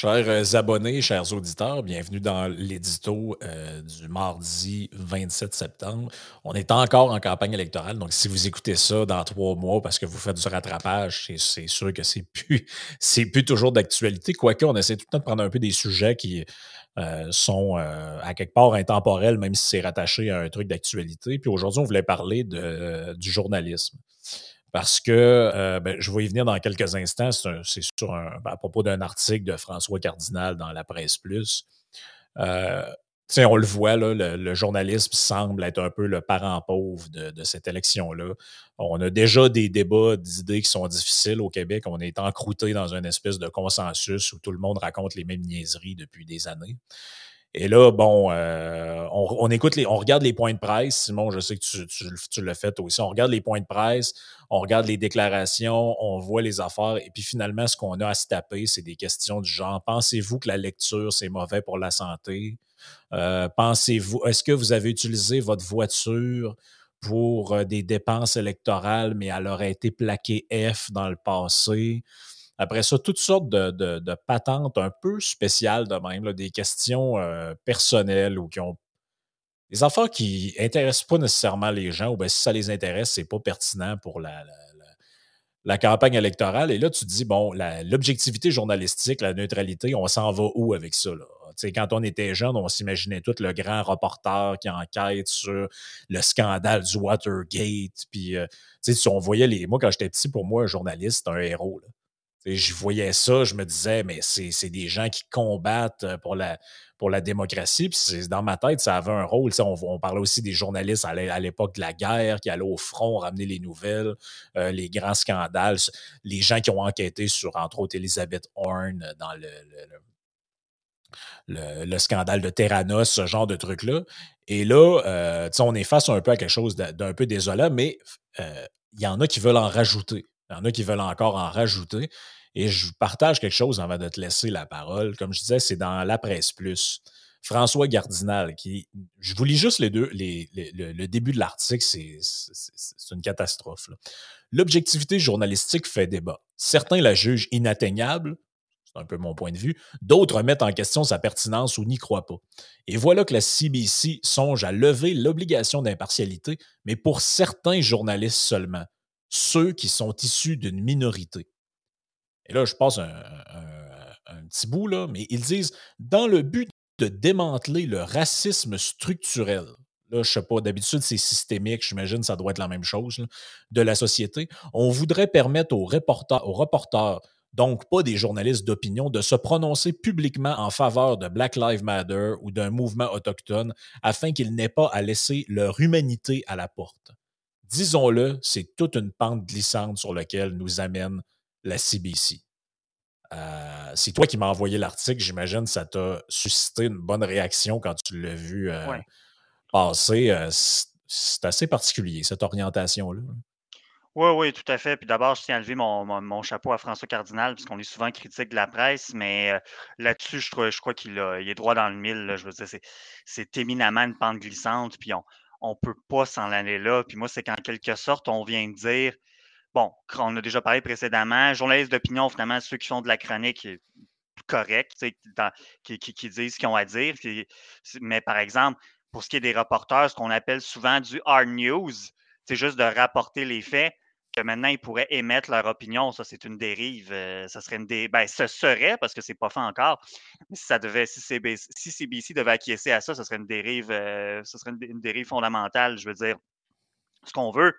Chers euh, abonnés, chers auditeurs, bienvenue dans l'édito euh, du mardi 27 septembre. On est encore en campagne électorale, donc si vous écoutez ça dans trois mois parce que vous faites du rattrapage, c'est sûr que c'est plus, plus toujours d'actualité. Quoique, on essaie tout le temps de prendre un peu des sujets qui euh, sont à quelque part intemporels, même si c'est rattaché à un truc d'actualité. Puis aujourd'hui, on voulait parler de, du journalisme parce que euh, ben, je vais y venir dans quelques instants. C'est sur ben, à propos d'un article de François Cardinal dans la Presse Plus. Euh, on le voit, là, le, journalisme semble être un peu le parent pauvre de, cette élection-là. On a déjà des débats d'idées qui sont difficiles au Québec. On est encrouté dans une espèce de consensus où tout le monde raconte les mêmes niaiseries depuis des années. Et là, bon, euh, on, écoute on regarde les points de presse. Simon, je sais que tu, l'as fait aussi. On regarde les points de presse, on regarde les déclarations, on voit les affaires. Et puis finalement, ce qu'on a à se taper, c'est des questions du genre pensez-vous que la lecture, c'est mauvais pour la santé? Euh, pensez-vous, est-ce que vous avez utilisé votre voiture pour euh, des dépenses électorales, mais elle aurait été plaquée F dans le passé? Après ça, toutes sortes de, patentes un peu spéciales de même, des questions euh, personnelles ou qui ont des affaires qui intéressent pas nécessairement les gens, ou bien si ça les intéresse, c'est pas pertinent pour la, la, campagne électorale. Et là, tu te dis, bon, l'objectivité journalistique, la neutralité, on s'en va où avec ça? Là? quand on était jeune, on s'imaginait tout le grand reporter qui enquête sur le scandale du Watergate. Puis, euh, si on voyait les. Moi, quand j'étais petit, pour moi, un journaliste, c'est un héros. Je voyais ça, je me disais, mais c'est des gens qui combattent euh, pour la, pour la démocratie. Puis dans ma tête, ça avait un rôle. On, on, parlait aussi des journalistes à l'époque de la guerre qui allaient au front ramener les nouvelles, euh, les grands scandales, les gens qui ont enquêté sur, entre autres, Elizabeth Horn dans le, le, le, scandale de Terranos, ce genre de trucs-là. Et là, euh, on est face un peu à quelque chose d'un peu désolant, mais il y en a qui veulent en rajouter. Il y en a qui veulent encore en rajouter. Et je partage quelque chose avant de te laisser la parole. Comme je disais, c'est dans La Presse Plus. François Gardinal, qui. Je vous lis juste les deux, les, le, début de l'article, c'est une catastrophe. L'objectivité journalistique fait débat. Certains la jugent inatteignable, c'est un peu mon point de vue. D'autres mettent en question sa pertinence ou n'y croient pas. Et voilà que la CBC songe à lever l'obligation d'impartialité, mais pour certains journalistes seulement ceux qui sont issus d'une minorité. Et là, je passe un, petit bout, mais ils disent dans le but de démanteler le racisme structurel. Là, je sais pas, d'habitude, c'est systémique, j'imagine ça doit être la même chose, de la société. On voudrait permettre aux reporters, aux reporters, donc pas des journalistes d'opinion, de se prononcer publiquement en faveur de Black Lives Matter ou d'un mouvement autochtone afin qu'ils n'aient pas à laisser leur humanité à la porte disons-le, c'est toute une pente glissante sur laquelle nous amène la CBC. Euh, c'est toi qui m'as envoyé l'article, j'imagine ça t'a suscité une bonne réaction quand tu l'as vu euh, passer. Euh, c'est assez particulier, cette orientation-là. Oui, oui, tout à fait. Puis d'abord, je tiens à lever mon, chapeau à François Cardinal, puisqu'on est souvent critique de la presse, mais là-dessus, je, je, crois qu'il est droit dans le mille. Je veux dire, c'est éminemment une pente glissante. Puis on, on ne peut pas s'en aller là. Puis moi, c'est qu'en quelque sorte, on vient de dire, bon, on a déjà parlé précédemment, journalistes d'opinion, finalement, ceux qui font de la chronique correcte, qui, qui, disent ce qu'ils ont à dire. mais par exemple, pour ce qui est des reporters, ce qu'on appelle souvent du hard news, c'est juste de rapporter les faits que maintenant ils pourraient émettre leur opinion. Ça, c'est une dérive. Euh, ça serait une dérive. Ben, ce serait, parce que c'est pas fait encore. Mais si ça devait, si CBC, si CBC devait acquiescer à ça, ce serait une dérive, euh, ce serait une, dérive fondamentale. Je veux dire, ce qu'on veut,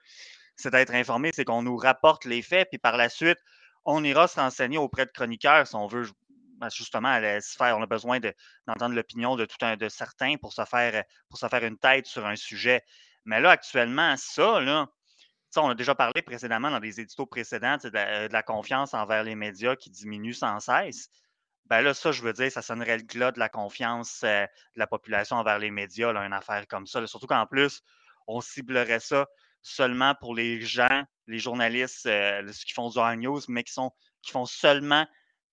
c'est d'être informé, c'est qu'on nous rapporte les faits, puis par la suite, on ira se renseigner auprès de chroniqueurs si on veut ben, justement se faire, on a besoin d'entendre l'opinion de tout un de certains pour se faire pour se faire une tête sur un sujet. Mais là, actuellement, ça, là, on a déjà parlé précédemment dans des éditos précédents de la, confiance envers les médias qui diminue sans cesse. Ben là, ça, je veux dire, ça sonnerait le glas de la confiance euh, de la population envers les médias, une affaire comme ça. surtout qu'en plus, on ciblerait ça seulement pour les gens, les journalistes euh, qui font du hard news, mais qui, sont, qui font seulement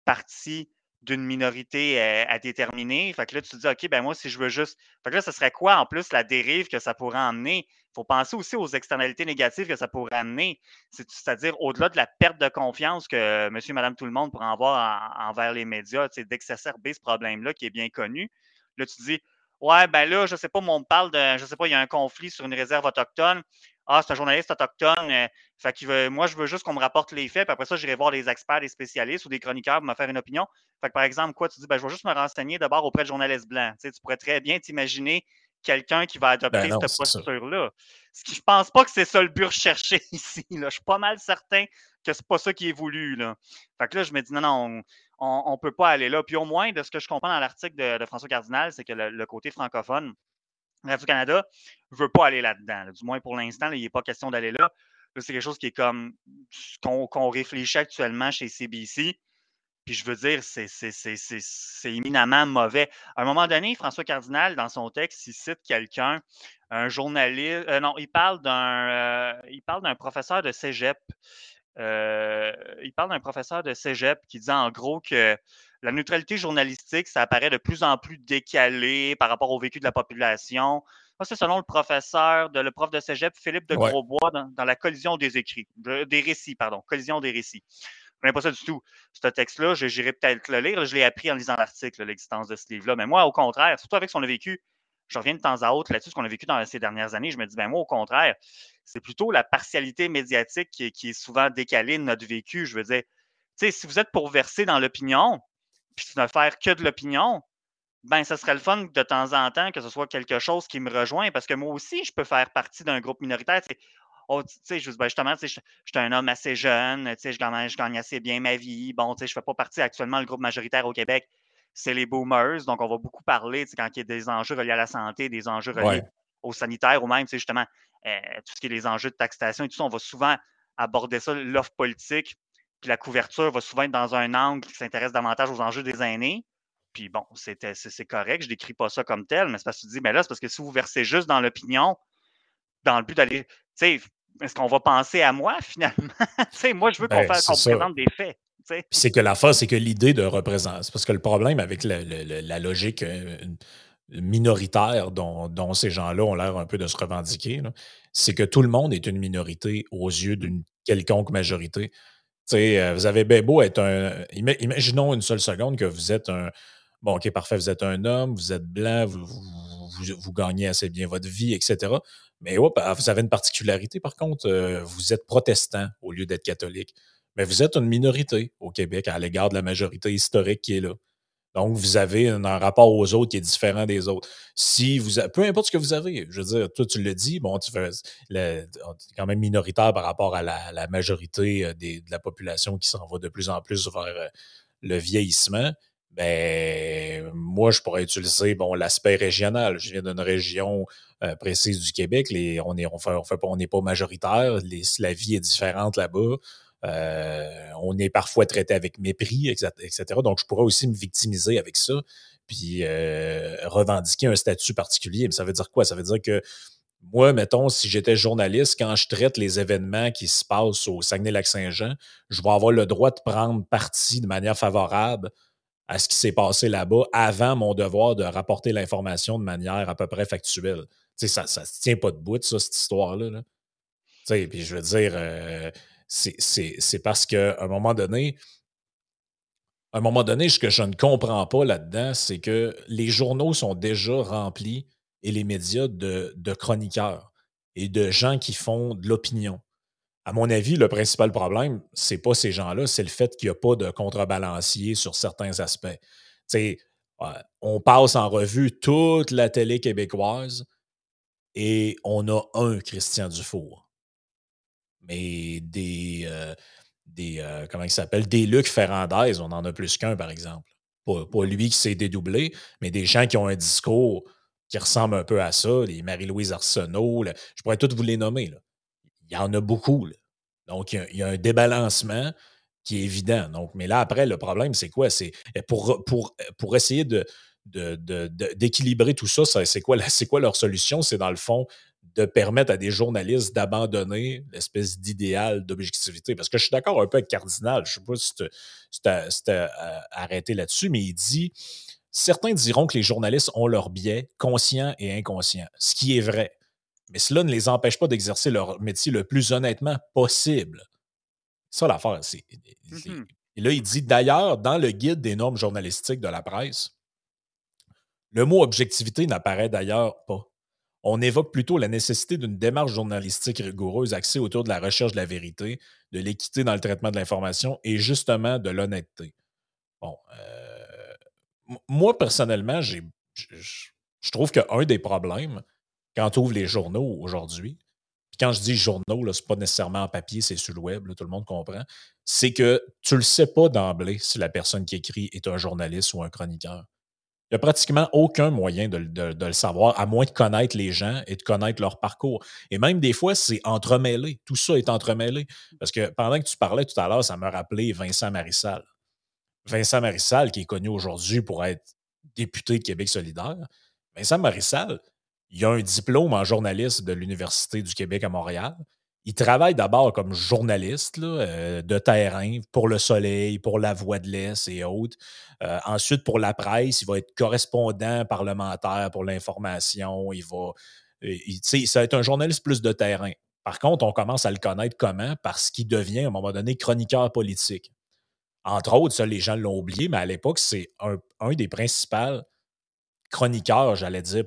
partie d'une minorité à, déterminer. Fait que là, tu te dis, OK, ben moi, si je veux juste. Fait que là, ce serait quoi en plus la dérive que ça pourrait emmener? Il faut penser aussi aux externalités négatives que ça pourrait amener. C'est-à-dire au-delà de la perte de confiance que monsieur, madame, tout le monde pourrait avoir envers les médias, d'exacerber ce problème-là qui est bien connu. Là, tu te dis, ouais, ben là, je sais pas, on parle de, je sais pas, il y a un conflit sur une réserve autochtone. Ah, c'est un journaliste autochtone. Euh, fait moi, je veux juste qu'on me rapporte les faits, puis après ça, j'irai voir des experts, des spécialistes ou des chroniqueurs pour me faire une opinion. Fait que, par exemple, quoi, tu dis, ben, je vais juste me renseigner d'abord auprès de journalistes blancs. Tu, sais, tu pourrais très bien t'imaginer quelqu'un qui va adopter ben cette posture-là. Ce qui, je pense pas que c'est ça le but recherché ici. Là. Je suis pas mal certain que c'est pas ça qui est voulu. Là. Fait que là, je me dis, non, non, on ne peut pas aller là. Puis au moins, de ce que je comprends dans l'article de, François Cardinal, c'est que le, côté francophone, Radio-Canada ne veut pas aller là-dedans. Du moins, pour l'instant, il n'est pas question d'aller là. c'est quelque chose qui est comme qu'on réfléchit actuellement chez CBC. Puis je veux dire, c'est éminemment mauvais. À un moment donné, François Cardinal, dans son texte, il cite quelqu'un, un journaliste. Euh, non, il parle d'un euh, il parle d'un professeur de Cégep. Euh, il parle d'un professeur de Cégep qui dit en gros que la neutralité journalistique, ça apparaît de plus en plus décalé par rapport au vécu de la population. c'est selon le professeur, de, le prof de cégep, Philippe de Grosbois, dans, la collision des écrits, des récits, pardon, collision des récits. Je ne connais pas ça du tout. Ce texte-là, j'irai peut-être le lire. Je l'ai appris en lisant l'article, l'existence de ce livre-là. Mais moi, au contraire, surtout avec ce qu'on a vécu, je reviens de temps à autre là-dessus, ce qu'on a vécu dans ces dernières années. Je me dis, ben moi, au contraire, c'est plutôt la partialité médiatique qui est, souvent décalée de notre vécu. Je veux dire, si vous êtes pour verser dans l'opinion, puis ne faire que de l'opinion, ben, ce serait le fun de temps en temps que ce soit quelque chose qui me rejoint parce que moi aussi, je peux faire partie d'un groupe minoritaire. Oh, je, ben justement, je, suis un homme assez jeune, je gagne, je gagne assez bien ma vie. Bon, je ne fais pas partie actuellement du groupe majoritaire au Québec. C'est les boomers. Donc, on va beaucoup parler quand il y a des enjeux reliés à la santé, des enjeux reliés au sanitaire ou même, justement, euh, tout ce qui est les enjeux de taxation et tout ça. On va souvent aborder ça, l'offre politique, puis la couverture va souvent être dans un angle qui s'intéresse davantage aux enjeux des aînés. Puis bon, c'est correct, je ne décris pas ça comme tel, mais c'est parce que tu dis, mais là, c'est parce que si vous versez juste dans l'opinion, dans le but d'aller, tu sais, est-ce qu'on va penser à moi finalement? moi, je veux qu'on ben, présente des faits. C'est que la force, c'est que l'idée de représenter. Parce que le problème avec la logique euh, minoritaire dont, ces gens-là ont l'air un peu de se revendiquer, c'est que tout le monde est une minorité aux yeux d'une quelconque majorité. Euh, vous avez bien beau être un. Imaginons une seule seconde que vous êtes un. Bon, OK, parfait, vous êtes un homme, vous êtes blanc, vous, vous, gagnez assez bien votre vie, etc. Mais ah, vous avez une particularité, par contre, euh, vous êtes protestant au lieu d'être catholique. Mais vous êtes une minorité au Québec à l'égard de la majorité historique qui est là. Donc, vous avez un, rapport aux autres qui est différent des autres. Si vous peu importe ce que vous avez, je veux dire, toi, tu le dis, bon, tu fais quand même minoritaire par rapport à la, majorité euh, de la population qui s'en va de plus en plus vers euh, le vieillissement. Ben, moi, je pourrais utiliser bon, l'aspect régional. Je viens d'une région euh, précise du Québec. On n'est on fait, on pas majoritaire. la vie est différente là-bas. Euh, on est parfois traité avec mépris, etc. Donc, je pourrais aussi me victimiser avec ça, puis euh, revendiquer un statut particulier. Mais ça veut dire quoi? Ça veut dire que moi, mettons, si j'étais journaliste, quand je traite les événements qui se passent au Saguenay-Lac-Saint-Jean, je vais avoir le droit de prendre parti de manière favorable à ce qui s'est passé là-bas avant mon devoir de rapporter l'information de manière à peu près factuelle. Tu ça ne tient pas de bout, ça, cette histoire-là. Puis je veux dire, euh, c'est parce qu'à un moment donné, à un moment donné, ce que je ne comprends pas là-dedans, c'est que les journaux sont déjà remplis et les médias de, chroniqueurs et de gens qui font de l'opinion. À mon avis, le principal problème, c'est pas ces gens-là, c'est le fait qu'il n'y a pas de contrebalancier sur certains aspects. on passe en revue toute la télé québécoise et on a un Christian Dufour mais des, euh, des euh, comment il s'appelle, des Luc Ferrandez, on en a plus qu'un, par exemple. Pas, lui qui s'est dédoublé, mais des gens qui ont un discours qui ressemble un peu à ça, les Marie-Louise Arsenault, je pourrais tous vous les nommer. Il y en a beaucoup. Donc, il y, a, un débalancement qui est évident. Donc, mais là, après, le problème, c'est quoi? C'est eh, pour, pour, pour essayer de, d'équilibrer tout ça, c'est quoi, quoi leur solution? C'est dans le fond de permettre à des journalistes d'abandonner l'espèce d'idéal d'objectivité. Parce que je suis d'accord un peu avec Cardinal, je ne sais pas si tu as arrêté là-dessus, mais il dit certains diront que les journalistes ont leurs biais conscients et inconscients, ce qui est vrai. Mais cela ne les empêche pas d'exercer leur métier le plus honnêtement possible. Ça, l'affaire, c'est. Mmh et là, il dit d'ailleurs, dans le guide des normes journalistiques de la presse, le mot objectivité n'apparaît d'ailleurs pas. On évoque plutôt la nécessité d'une démarche journalistique rigoureuse axée autour de la recherche de la vérité, de l'équité dans le traitement de l'information et justement de l'honnêteté. Bon, euh, moi, personnellement, je, trouve qu'un des problèmes, quand on les journaux aujourd'hui, quand je dis journaux, ce n'est pas nécessairement en papier, c'est sur le web, tout le monde comprend, c'est que tu ne le sais pas d'emblée si la personne qui écrit est un journaliste ou un chroniqueur. Il n'y a pratiquement aucun moyen de, le savoir, à moins de connaître les gens et de connaître leur parcours. Et même des fois, c'est entremêlé. Tout ça est entremêlé. Parce que pendant que tu parlais tout à l'heure, ça m'a rappelé Vincent Marissal. Vincent Marissal, qui est connu aujourd'hui pour être député de Québec solidaire. Vincent Marissal, il a un diplôme en journalisme de l'Université du Québec à Montréal. Il travaille d'abord comme journaliste euh, de terrain pour Le Soleil, pour La Voix de l'Est et autres. Euh, ensuite, pour la presse, il va être correspondant parlementaire pour l'information. Il va. Euh, ça va être un journaliste plus de terrain. Par contre, on commence à le connaître comment? Parce qu'il devient, à un moment donné, chroniqueur politique. Entre autres, ça, les gens l'ont oublié, mais à l'époque, c'est un, un, des principaux chroniqueurs, j'allais dire,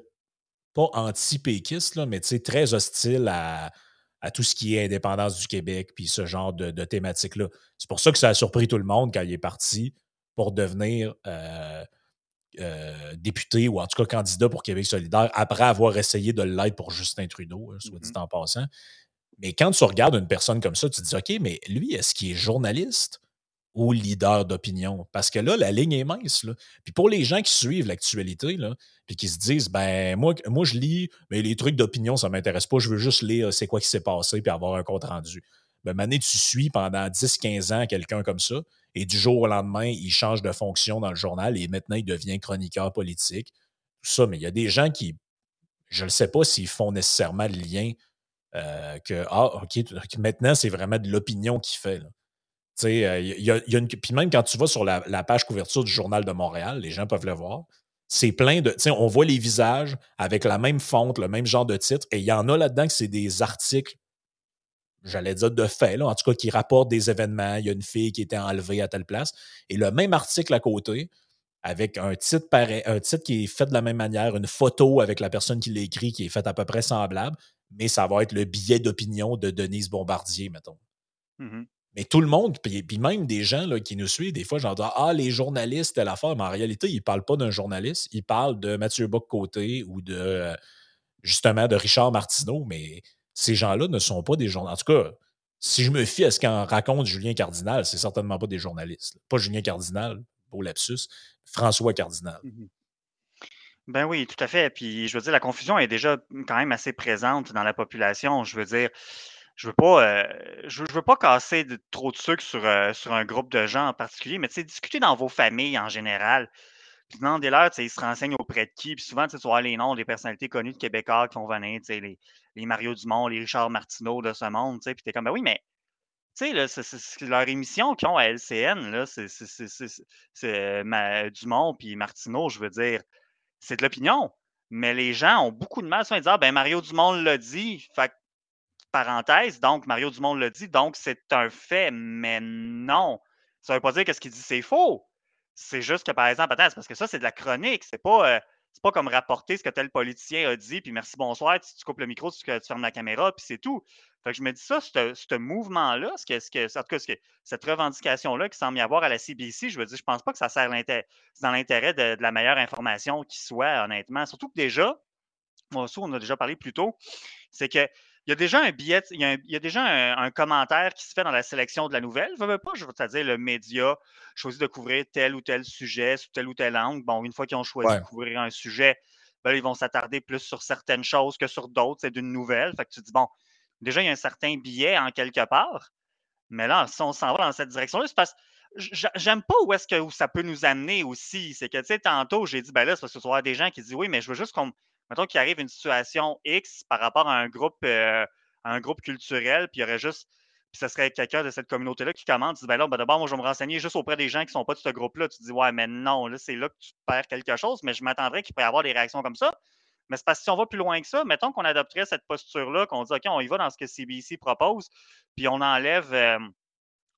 pas anti-péquiste, mais très hostile à, tout ce qui est indépendance du Québec, puis ce genre de, de thématique-là. C'est pour ça que ça a surpris tout le monde quand il est parti pour devenir euh, euh, député ou en tout cas candidat pour Québec solidaire après avoir essayé de l'être pour Justin Trudeau, hein, soit dit mm-hmm. en passant. Mais quand tu regardes une personne comme ça, tu te dis OK, mais lui, est-ce qu'il est journaliste ou leader d'opinion? Parce que là, la ligne est mince. Puis pour les gens qui suivent l'actualité, puis qui se disent ben moi, moi je lis, mais les trucs d'opinion, ça m'intéresse pas, je veux juste lire c'est quoi qui s'est passé puis avoir un compte rendu. Ben, tu suis pendant 10-15 ans quelqu'un comme ça, et du jour au lendemain, il change de fonction dans le journal et maintenant il devient chroniqueur politique. Tout ça, mais il y a des gens qui, je ne sais pas s'ils font nécessairement le lien euh, que ah, OK, maintenant, c'est vraiment de l'opinion qu'il fait. Puis même quand tu vas sur la, la, page couverture du Journal de Montréal, les gens peuvent le voir, c'est plein de. On voit les visages avec la même fonte, le même genre de titre, et il y en a là-dedans que c'est des articles, j'allais dire de fait, là, en tout cas, qui rapportent des événements. Il y a une fille qui était enlevée à telle place. Et le même article à côté, avec un titre un titre qui est fait de la même manière, une photo avec la personne qui l'a écrit qui est faite à peu près semblable, mais ça va être le billet d'opinion de Denise Bombardier, mettons. Mmh mais tout le monde, puis, même des gens là, qui nous suivent, des fois, j'entends Ah, les journalistes, telle affaire. Mais en réalité, ils ne parlent pas d'un journaliste, ils parlent de Mathieu Bock-Côté ou de justement de Richard Martineau. Mais ces gens-là ne sont pas des journalistes. En tout cas, si je me fie à ce qu'en raconte Julien Cardinal, c'est certainement pas des journalistes. Pas Julien Cardinal, beau lapsus, François Cardinal. Mmh ben oui, tout à fait. Puis je veux dire, la confusion est déjà quand même assez présente dans la population. Je veux dire, je veux pas, euh, je, veux pas casser trop de sucre sur, euh, sur un groupe de gens en particulier, mais discuter dans vos familles en général. Puis demandez-leur, ils se renseignent auprès de qui. Puis souvent, tu vois les noms des personnalités connues de Québécois qui vont venir, les, les Mario Dumont, les Richard Martineau de ce monde. Puis tu es comme, ben oui, mais tu sais, leur émission qu'ils ont à LCN, c'est Dumont puis Martineau, je veux dire, c'est de l'opinion. Mais les gens ont beaucoup de mal à dire, ah, ben Mario Dumont l'a dit, fait parenthèse, donc Mario Dumont l'a dit, donc c'est un fait, mais non. Ça ne veut pas dire que ce qu'il dit, c'est faux. C'est juste que, par exemple, attends, parce que ça, c'est de la chronique. C'est pas, euh, pas comme rapporter ce que tel politicien a dit, puis merci, bonsoir, tu, tu coupes le micro, tu, tu, fermes la caméra, puis c'est tout. Fait que je me dis ça, ce mouvement-là, ce que, ce que, en tout cas, cette revendication-là qui semble y avoir à la CBC, je veux dire, je pense pas que ça sert dans l'intérêt de, de, la meilleure information qui soit, honnêtement. Surtout que déjà, moi aussi, on a déjà parlé plus tôt, c'est que il y a déjà un billet, il y a, déjà un, commentaire qui se fait dans la sélection de la nouvelle. Je veux pas, je veux dire, le média choisit de couvrir tel ou tel sujet sous tel ou tel angle. Bon, une fois qu'ils ont choisi de couvrir un sujet, ben ils vont s'attarder plus sur certaines choses que sur d'autres. C'est d'une nouvelle. Fait que tu dis, bon, déjà, il y a un certain billet en quelque part. Mais là, si on s'en va dans cette direction-là, c'est parce que j'aime pas où est-ce que ça peut nous amener aussi. C'est que, tu sais, tantôt, j'ai dit, ben là, c'est parce que tu vas avoir des gens qui disent, oui, mais je veux juste qu'on mettons qu'il arrive une situation X par rapport à un groupe, euh, un groupe culturel, puis il y aurait juste, puis ce serait quelqu'un de cette communauté-là qui commande, dis, ben là, ben d'abord, moi, je vais me renseigner juste auprès des gens qui ne sont pas de ce groupe-là. Tu dis, ouais, mais non, là, c'est là que tu perds quelque chose, mais je m'attendrais qu'il pourrait y avoir des réactions comme ça. Mais c'est parce que si on va plus loin que ça, mettons qu'on adopterait cette posture-là, qu'on dit, OK, on y va dans ce que CBC propose, puis on enlève. Euh,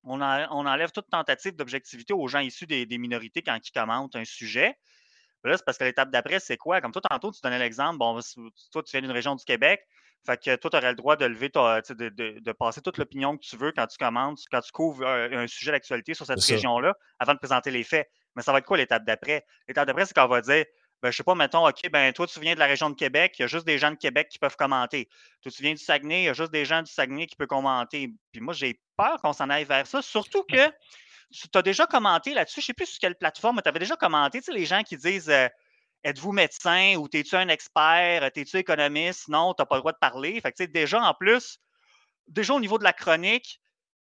on, enlève toute tentative d'objectivité aux gens issus des, minorités quand ils commentent un sujet. Là, c'est parce que l'étape d'après, c'est quoi? Comme toi, tantôt, tu donnais l'exemple. Bon, toi, tu viens d'une région du Québec. Fait que toi, tu aurais le droit de lever de, passer toute l'opinion que tu veux quand tu commentes, quand tu couvres un, sujet d'actualité sur cette région-là, avant de présenter les faits. Mais ça va être quoi l'étape d'après? L'étape d'après, c'est qu'on va dire ben, je sais pas, mettons, OK, ben toi, tu viens de la région de Québec, il y a juste des gens de Québec qui peuvent commenter. Toi, tu viens du Saguenay, il y a juste des gens du Saguenay qui peuvent commenter. Puis moi, j'ai peur qu'on s'en aille vers ça, surtout que tu as déjà commenté là-dessus, je ne sais plus sur quelle plateforme, mais tu avais déjà commenté, tu sais, les gens qui disent euh, Êtes-vous médecin ou t'es-tu un expert, t'es-tu économiste? Non, tu n'as pas le droit de parler. Fait déjà, en plus, déjà au niveau de la chronique,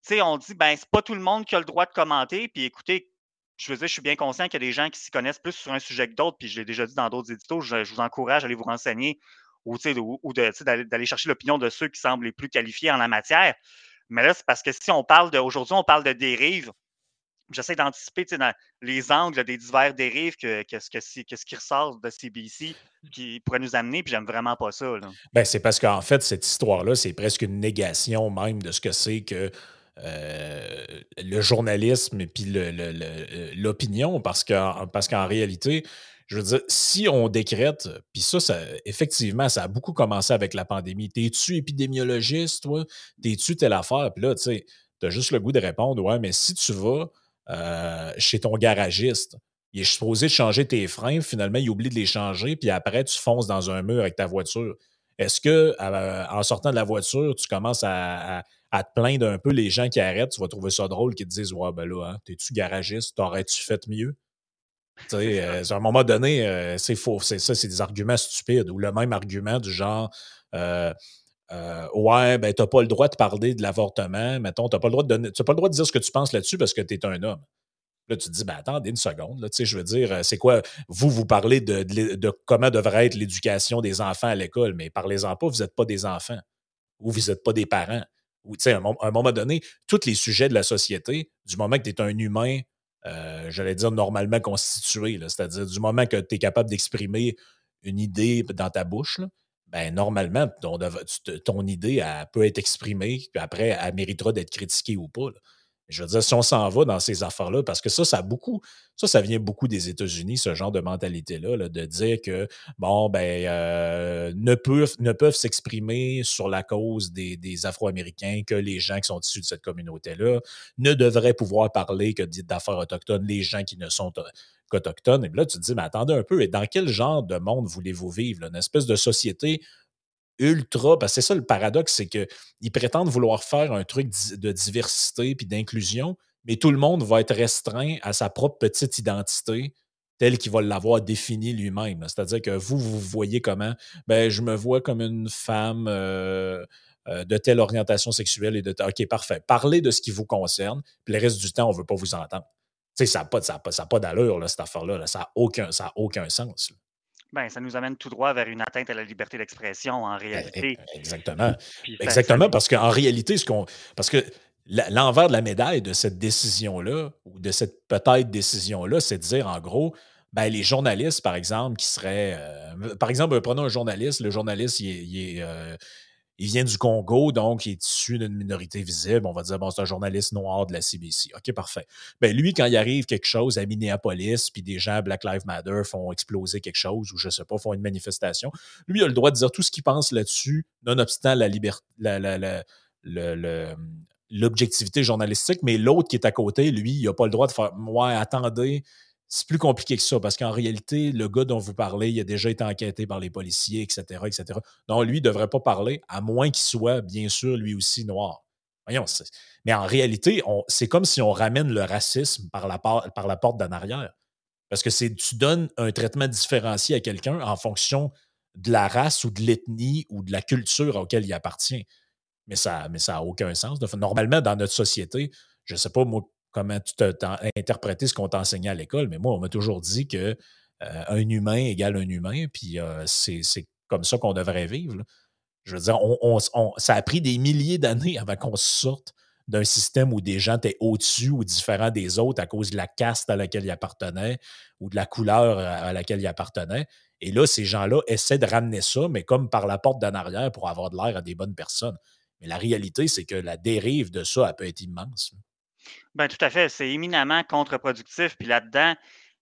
on dit, ben, c'est pas tout le monde qui a le droit de commenter. Puis écoutez, je veux dire, je suis bien conscient qu'il y a des gens qui s'y connaissent plus sur un sujet que d'autres, puis je l'ai déjà dit dans d'autres éditos, je, vous encourage à aller vous renseigner ou, ou d'aller chercher l'opinion de ceux qui semblent les plus qualifiés en la matière. Mais là, c'est parce que si on parle de, aujourd'hui, on parle de dérives, j'essaie d'anticiper les angles des divers dérives que, que, que, ce qui ressort de CBC qui pourrait nous amener, puis j'aime vraiment pas ça. Ben, c'est parce qu'en fait, cette histoire-là, c'est presque une négation même de ce que c'est que euh, le journalisme et puis l'opinion, parce qu'en parce qu'en réalité, je veux dire, si on décrète, puis ça, ça, effectivement, ça a beaucoup commencé avec la pandémie. T'es-tu épidémiologiste, toi? T'es-tu telle affaire? Puis là, tu sais, t'as juste le goût de répondre, ouais, mais si tu vas euh, chez ton garagiste, il est supposé changer tes freins, finalement, il oublie de les changer, puis après, tu fonces dans un mur avec ta voiture. Est-ce que, euh, en sortant de la voiture, tu commences à à te plaindre un peu les gens qui arrêtent, tu vas trouver ça drôle qu'ils te disent Ouais, ben là, hein, t'es-tu garagiste, t'aurais-tu fait mieux? Tu sais, euh, à un moment donné, euh, c'est faux. C'est ça, c'est des arguments stupides. Ou le même argument du genre euh, Ouais, ben t'as pas le droit de parler de l'avortement. Mettons, t'as pas le droit de donner. pas le droit de dire ce que tu penses là-dessus parce que t'es un homme. Là, tu te dis, ben attendez une seconde. Là, je veux dire, c'est quoi? Vous, vous parlez de, comment devrait être l'éducation des enfants à l'école, mais parlez-en pas, vous n'êtes pas des enfants ou vous n'êtes pas des parents ou à un, moment donné, tous les sujets de la société, du moment que tu es un humain, euh, j'allais dire normalement constitué, c'est-à-dire du moment que tu es capable d'exprimer une idée dans ta bouche, ben normalement, ton, ton idée peut être exprimée, puis après, elle méritera d'être critiquée ou pas. Je veux dire, si on s'en va dans ces affaires-là, parce que ça, ça beaucoup, ça, ça vient beaucoup des États-Unis, ce genre de mentalité-là, de dire que, bon, ben, euh, ne peuvent, ne peuvent s'exprimer sur la cause des, Afro-Américains que les gens qui sont issus de cette communauté-là, ne devraient pouvoir parler que d'affaires autochtones les gens qui ne sont qu'autochtones. Et là, tu te dis, mais attendez un peu, et dans quel genre de monde voulez-vous vivre? Une espèce de société ultra. Parce que c'est ça le paradoxe, c'est qu'ils prétendent vouloir faire un truc de diversité puis d'inclusion, mais tout le monde va être restreint à sa propre petite identité telle qu'il va l'avoir définie lui-même. C'est-à-dire que vous, vous voyez comment, ben, je me vois comme une femme euh, euh, de telle orientation sexuelle et de OK, parfait. Parlez de ce qui vous concerne, puis le reste du temps, on ne veut pas vous entendre. ça n'a pas, pas, pas d'allure, cette affaire-là. Ça n'a aucun, aucun sens. Ben, ça nous amène tout droit vers une atteinte à la liberté d'expression en ben, réalité. Exactement. Exactement, parce qu'en réalité, ce qu'on. Parce que l'envers de la médaille de cette décision-là, ou de cette peut-être décision-là, c'est de dire en gros, ben, les journalistes, par exemple, qui seraient. Euh, par exemple, prenons un journaliste, le journaliste, il est, euh, il vient du Congo, donc il est issu d'une minorité visible. On va dire, bon, c'est un journaliste noir de la CBC. OK, parfait. Ben, lui, quand il arrive quelque chose à Minneapolis, puis des gens Black Lives Matter font exploser quelque chose, ou je sais pas, font une manifestation, lui, il a le droit de dire tout ce qu'il pense là-dessus, nonobstant la liberté, l'objectivité journalistique, mais l'autre qui est à côté, lui, il n'a pas le droit de faire Ouais, attendez, c'est plus compliqué que ça parce qu'en réalité, le gars dont vous parlez, il a déjà été enquêté par les policiers, etc., etc. Donc, lui, il ne devrait pas parler, à moins qu'il soit, bien sûr, lui aussi noir. Voyons, mais en réalité, c'est comme si on ramène le racisme par la, par la porte d'en arrière. Parce que c'est tu donnes un traitement différencié à quelqu'un en fonction de la race ou de l'ethnie ou de la culture auquel il appartient. Mais ça n'a mais ça aucun sens. Normalement, dans notre société, je ne sais pas, moi, comment tu as interprété ce qu'on t'a enseigné à l'école, mais moi, on m'a toujours dit que euh, un humain égale un humain, puis euh, c'est comme ça qu'on devrait vivre. Je veux dire, ça a pris des milliers d'années avant qu'on sorte d'un système où des gens étaient au-dessus ou différents des autres à cause de la caste à laquelle ils appartenaient ou de la couleur à laquelle ils appartenaient. Et là, ces gens-là essaient de ramener ça, mais comme par la porte d'en arrière pour avoir de l'air à des bonnes personnes. Mais la réalité, c'est que la dérive de ça, elle peut être immense. Bien, tout à fait. C'est éminemment contre-productif. Puis là-dedans,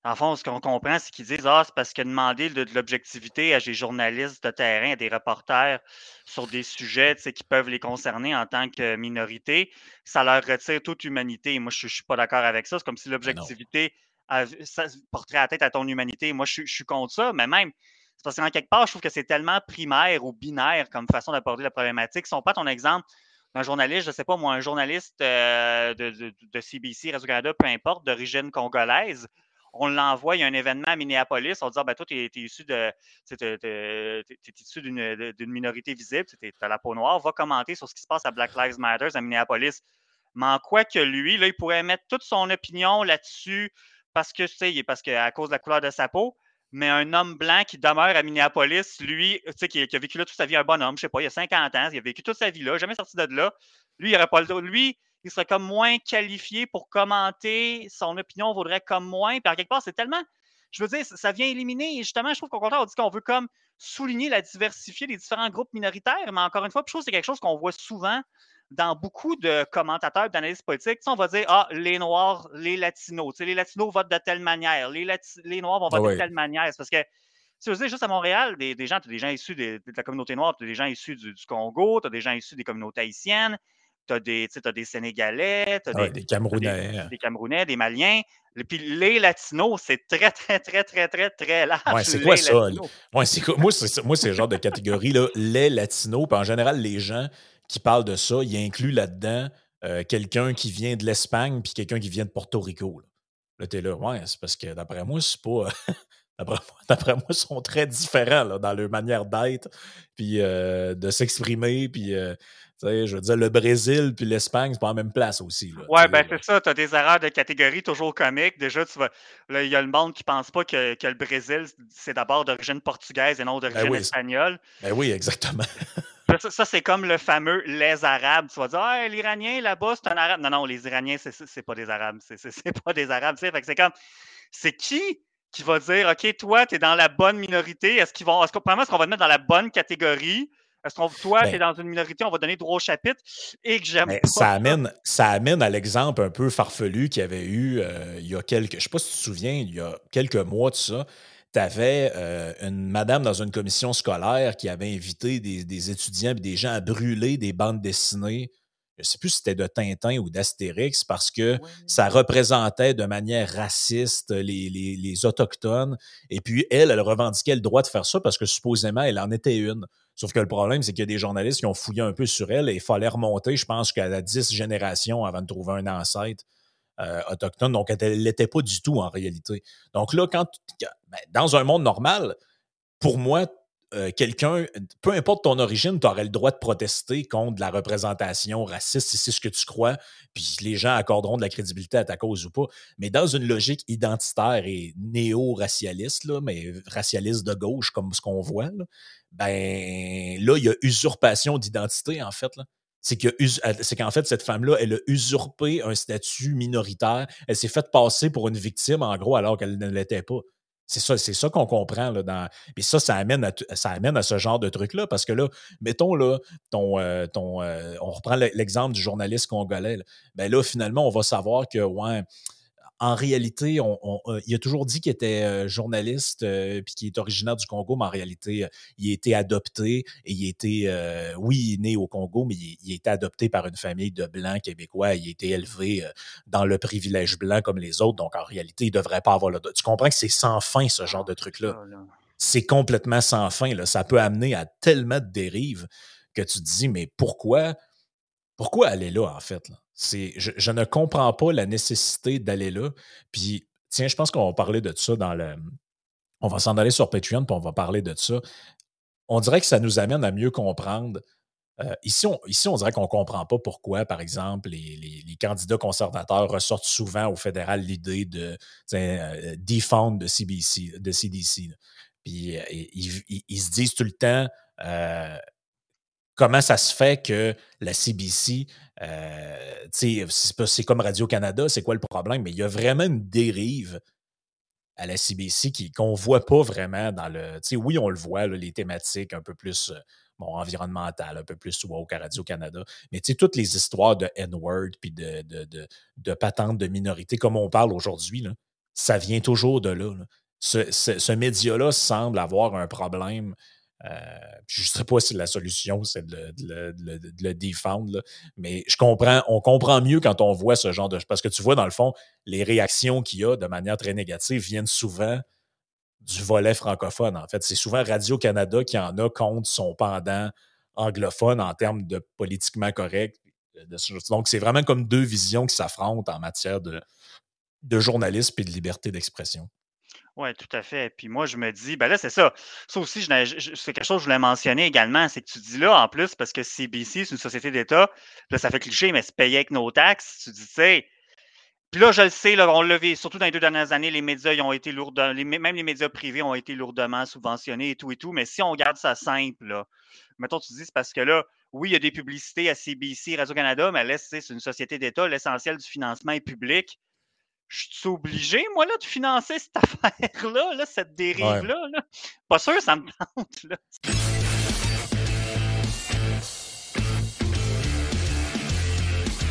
en fond, ce qu'on comprend, c'est qu'ils disent Ah, c'est parce que demander de, l'objectivité à des journalistes de terrain, à des reporters sur des sujets qui peuvent les concerner en tant que minorité, ça leur retire toute humanité. Moi, je ne suis pas d'accord avec ça. C'est comme si l'objectivité porterait la tête à ton humanité. Moi, je, suis contre ça, mais même, c'est parce qu'en quelque part, je trouve que c'est tellement primaire ou binaire comme façon d'aborder la problématique. Si on prend ton exemple un journaliste, je ne sais pas moi, un journaliste euh, de, CBC, Radio-Canada, peu importe, d'origine congolaise, on l'envoie, il y a un événement à Minneapolis, on dit ah, ben, toi, tu es, issu d'une minorité visible, tu as la peau noire, va commenter sur ce qui se passe à Black Lives Matter à Minneapolis. Mais en quoi que lui, là, il pourrait mettre toute son opinion là-dessus parce que, tu sais, parce qu'à cause de la couleur de sa peau, mais un homme blanc qui demeure à Minneapolis, lui, tu sais, qui, a vécu là toute sa vie, un bonhomme, je sais pas, il a 50 ans, il a vécu toute sa vie là, jamais sorti de là. Lui, il n'aurait pas le. Lui, il serait comme moins qualifié pour commenter, son opinion vaudrait comme moins. Puis, à quelque part, c'est tellement. Je veux dire, ça vient éliminer. justement, je trouve qu'au contraire, on dit qu'on veut comme souligner la diversifier des différents groupes minoritaires. Mais encore une fois, je trouve que c'est quelque chose qu'on voit souvent dans beaucoup de commentateurs d'analyse politique. on va dire Ah, les Noirs, les Latinos. les Latinos votent de telle manière. Les, les Noirs vont voter de telle manière. C'est parce que tu veux juste à Montréal, des, gens, tu as des gens issus de, la communauté noire, tu as des gens issus du, du Congo, tu as des gens issus des communautés haïtiennes, tu as, des, des Sénégalais, tu as des, des, Camerounais. Des, Camerounais, des Maliens. Et puis les Latinos, c'est très, très, très, très, très, très large. Ouais, c'est quoi ça? Ouais, moi, c'est, moi, c'est le genre de catégorie, là, les Latinos. Puis en général, les gens qui parlent de ça, ils incluent là-dedans euh, quelqu'un qui vient de l'Espagne puis quelqu'un qui vient de Porto Rico. Là, là t'es là, ouais, c'est parce que d'après moi, c'est pas. D'après moi, ils sont très différents là, dans leur manière d'être, puis euh, de s'exprimer, puis euh, je veux dire, le Brésil puis l'Espagne, c'est pas la même place aussi. Oui, ouais, ben c'est ça. Tu as des erreurs de catégorie toujours comiques. Déjà, tu vas. il y a le monde qui pense pas que, que le Brésil, c'est d'abord d'origine portugaise et non ben d'origine espagnole. Ben oui, exactement. ça, c'est comme le fameux les Arabes. Tu vas dire, ah, l'Iranien là-bas, c'est un Arabe. Non, non, les Iraniens, c'est pas des Arabes. C'est pas des Arabes. Fait que c'est comme. C'est qui qui va dire, OK, toi, tu es dans la bonne minorité? Est-ce qu'ils vont. Est-ce qu'on va te mettre dans la bonne catégorie? Est-ce qu'on, toi, tu es dans une minorité, on va donner droit au chapitre et que j'aime Ça amène, ça amène à l'exemple un peu farfelu qu'il y avait eu euh, il y a quelques. Je ne sais pas si tu te souviens, il y a quelques mois de ça. Tu avais euh, une madame dans une commission scolaire qui avait invité des, étudiants et des gens à brûler des bandes dessinées je ne sais plus si c'était de Tintin ou d'Astérix, parce que ça représentait de manière raciste les, les, Autochtones. Et puis, elle, elle revendiquait le droit de faire ça parce que supposément, elle en était une. Sauf que le problème, c'est qu'il y a des journalistes qui ont fouillé un peu sur elle et il fallait remonter, je pense, qu'à la 10 générations avant de trouver un ancêtre euh, autochtone. Donc, elle ne l'était pas du tout en réalité. Donc là, quand ben, dans un monde normal, pour moi, euh, quelqu'un, peu importe ton origine, tu aurais le droit de protester contre la représentation raciste si c'est ce que tu crois, puis les gens accorderont de la crédibilité à ta cause ou pas. Mais dans une logique identitaire et néo-racialiste, mais racialiste de gauche comme ce qu'on voit, là, ben là, il y a usurpation d'identité, en fait. C'est qu'en fait, cette femme-là, elle a usurpé un statut minoritaire. Elle s'est faite passer pour une victime, en gros, alors qu'elle ne l'était pas. C'est ça, qu'on comprend. Là, dans... Ça, ça amène, à, amène à ce genre de truc-là. Parce que là, mettons, là, ton, euh, euh, on reprend l'exemple du journaliste congolais. Là. Ben là, finalement, on va savoir que, ouais, en réalité, on, euh, il a toujours dit qu'il était euh, journaliste euh, puis qu'il est originaire du Congo, mais en réalité, il a été adopté et il était, oui, il est né au Congo, mais il, a été adopté par une famille de blancs québécois. Il a été élevé dans le privilège blanc comme les autres. Donc, en réalité, il ne devrait pas avoir le. Tu comprends que c'est sans fin, ce genre de truc-là. C'est complètement sans fin. Là. Ça peut amener à tellement de dérives que tu te dis, mais pourquoi, pourquoi aller là, en fait? Là? Je, ne comprends pas la nécessité d'aller là. Puis, tiens, je pense qu'on va parler de ça dans le. On va s'en aller sur Patreon, puis on va parler de ça. On dirait que ça nous amène à mieux comprendre. Euh, ici, on, ici, on dirait qu'on ne comprend pas pourquoi, par exemple, les, candidats conservateurs ressortent souvent au fédéral l'idée de euh, de CBC, de CDC. Puis ils, se disent tout le temps comment ça se fait que la CBC, c'est comme Radio-Canada, c'est quoi le problème? Mais il y a vraiment une dérive à la CBC qu'on ne voit pas vraiment dans le. Oui, on le voit, les thématiques un peu plus bon, environnementales, un peu plus woke à Radio-Canada. Mais toutes les histoires de N-word puis de, de, de, patentes de minorité, comme on parle aujourd'hui, ça vient toujours de là. Ce, ce média-là semble avoir un problème euh, je ne sais pas si la solution, c'est de, le défendre, mais je comprends, on comprend mieux quand on voit ce genre de. Parce que tu vois, dans le fond, les réactions qu'il y a de manière très négative viennent souvent du volet francophone. En fait, c'est souvent Radio-Canada qui en a contre son pendant anglophone en termes de politiquement correct. Donc, c'est vraiment comme deux visions qui s'affrontent en matière de journalisme et de liberté d'expression. Oui, tout à fait. Puis moi, je me dis, ben là, c'est ça. Ça aussi, c'est quelque chose que je voulais mentionner également, c'est que tu dis là, en plus, parce que CBC, c'est une société d'État, là, ça fait cliché, mais c'est payé avec nos taxes. Tu dis, tu sais, puis là, je le sais, là, on l'a vu, surtout dans les deux dernières années, les médias ils ont été lourdement, même les médias privés ont été lourdement subventionnés et tout et tout. Mais si on garde ça simple, là, mettons, tu dis, c'est parce que là, oui, il y a des publicités à CBC, Radio-Canada, mais là, c'est une société d'État, l'essentiel du financement est public je suis obligé, moi, là, de financer cette affaire-là, là, cette dérive-là. Là? Pas sûr, ça me tente. Là.